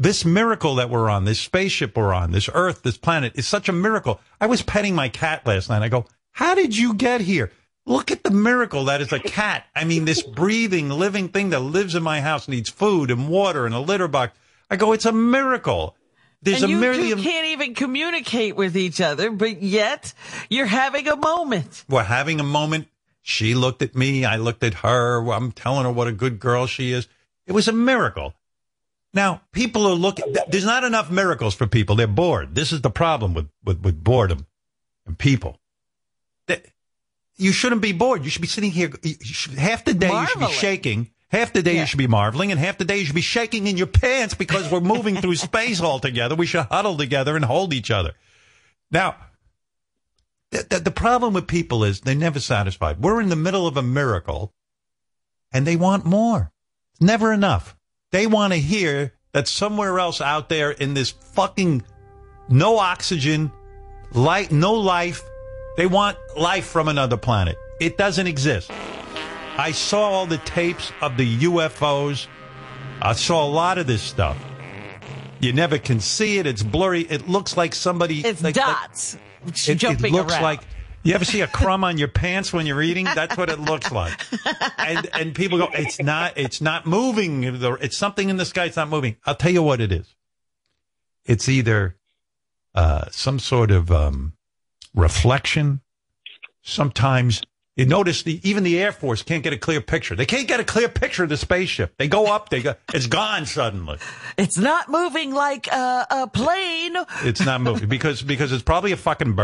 this miracle that we're on, this spaceship we're on, this Earth, this planet, is such a miracle. I was petting my cat last night. I go, How did you get here? Look at the miracle that is a cat. I mean, this breathing, living thing that lives in my house needs food and water and a litter box. I go, It's a miracle. There's and a you two can't even communicate with each other, but yet you're having a moment. We're having a moment. She looked at me. I looked at her. I'm telling her what a good girl she is. It was a miracle. Now, people are looking, there's not enough miracles for people. They're bored. This is the problem with, with, with boredom and people. That- you shouldn't be bored. You should be sitting here. should- half the day you should be shaking. Half the day Yeah. you should be marveling, and half the day you should be shaking in your pants because we're moving through [LAUGHS] space all together. We should huddle together and hold each other. Now, the, the, the problem with people is they're never satisfied. We're in the middle of a miracle and they want more. It's never enough. They want to hear that somewhere else out there in this fucking no oxygen, light, no life, they want life from another planet. It doesn't exist. I saw all the tapes of the UFOs. I saw a lot of this stuff. You never can see it. It's blurry. It looks like somebody. It's like- like- dots it, it jumping looks around. like you ever see a crumb on your pants when you're eating? That's what it looks like. And and people go, it's not, it's not moving. It's something in the sky. It's not moving. I'll tell you what it is. It's either uh, some sort of um, reflection. Sometimes You notice the even the Air Force can't get a clear picture. They can't get a clear picture of the spaceship. They go up, they go, it's gone suddenly. It's not moving like a, a plane. It's not moving because because it's probably a fucking bird.